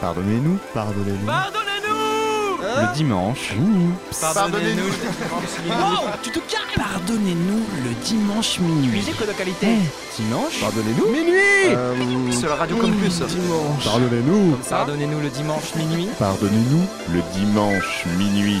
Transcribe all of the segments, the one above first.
Pardonnez-nous, pardonnez-nous. Pardonnez-nous Le dimanche. Pardonnez-nous Wow, tu te calmes Pardonnez-nous le dimanche minuit. Musique de qualité Eh, dimanche Pardonnez-nous. Minuit Euh, Sur la radio Campus Dimanche. Pardonnez-nous. Pardonnez-nous le dimanche minuit Pardonnez-nous le dimanche minuit.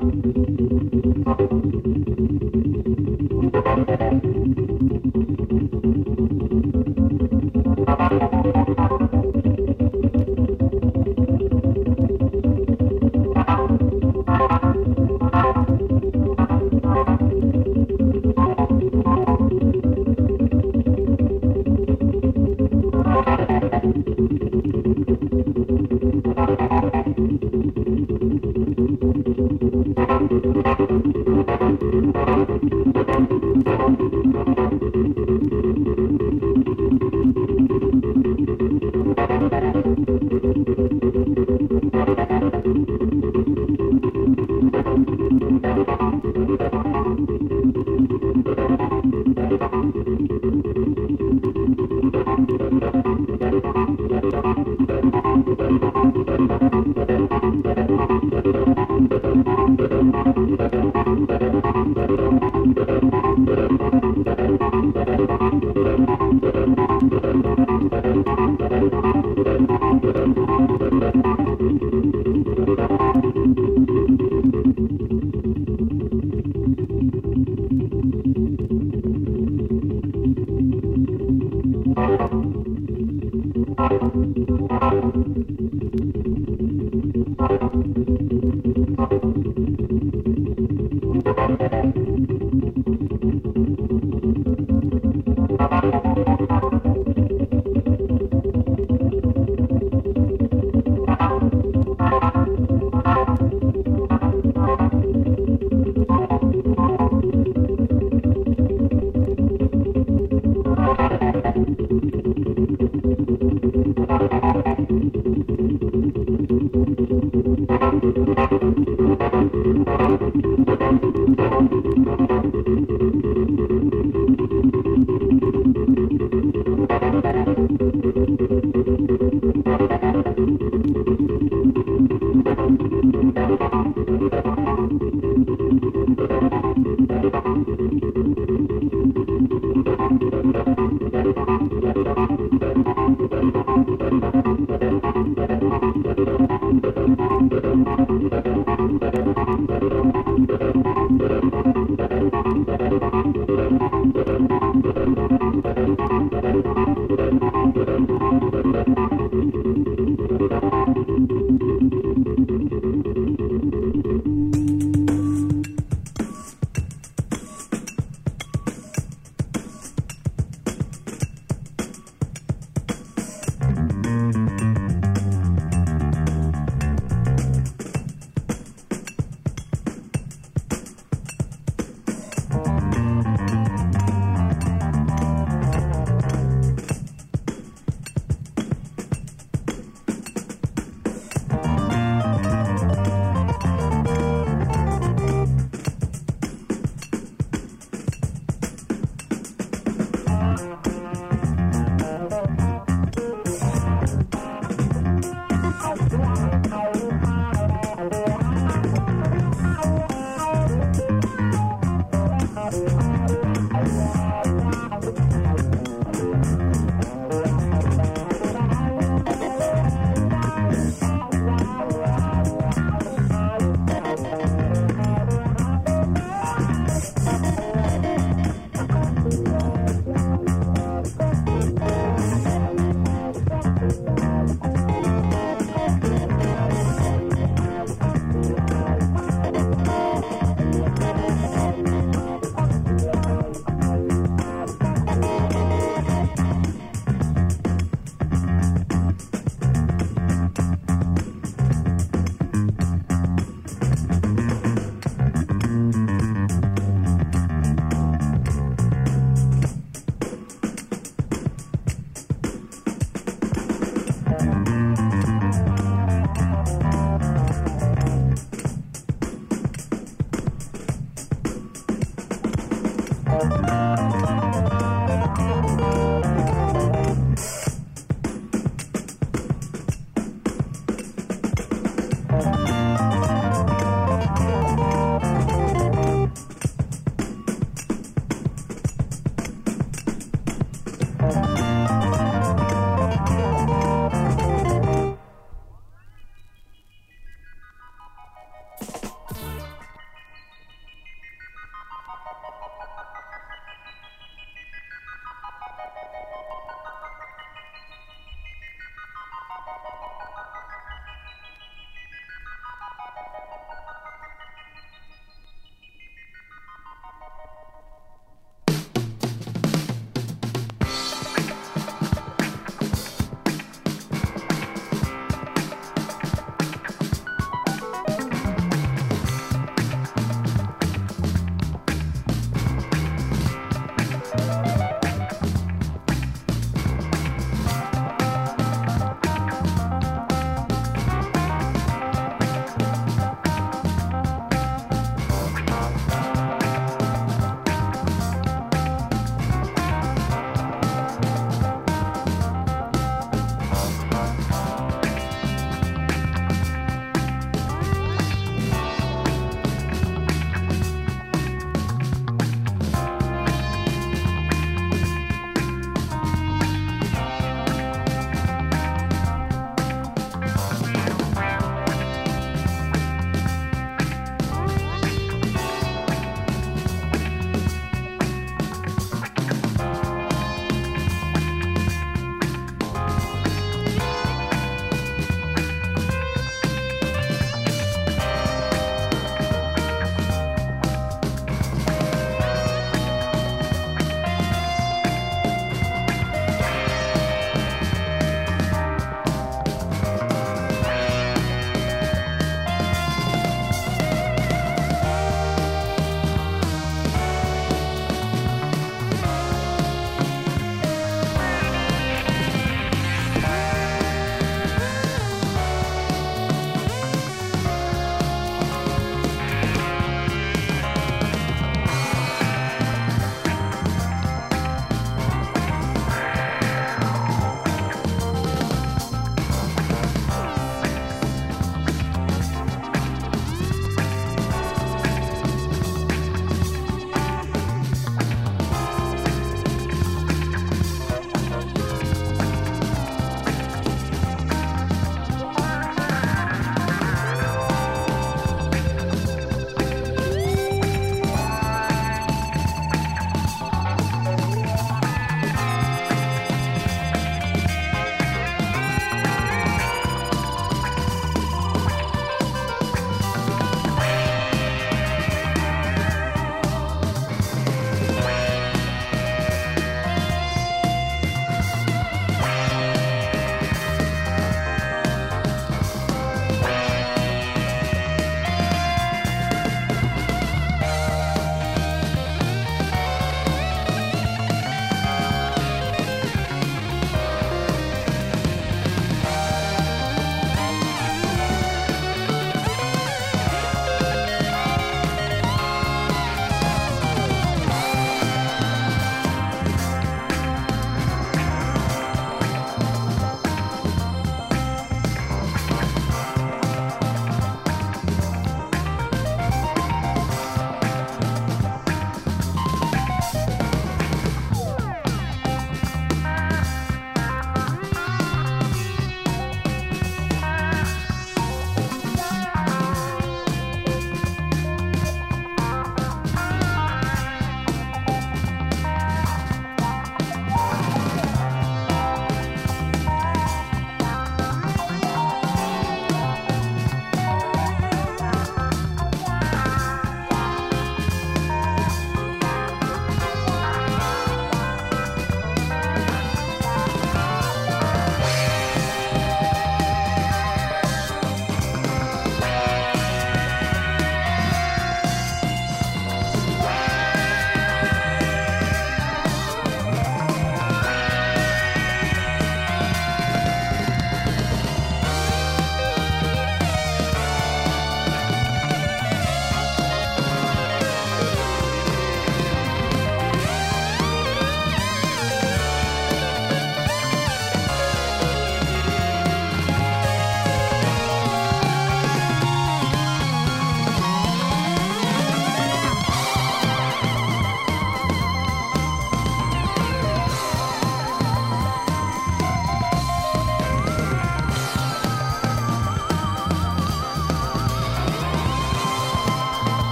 Thank you.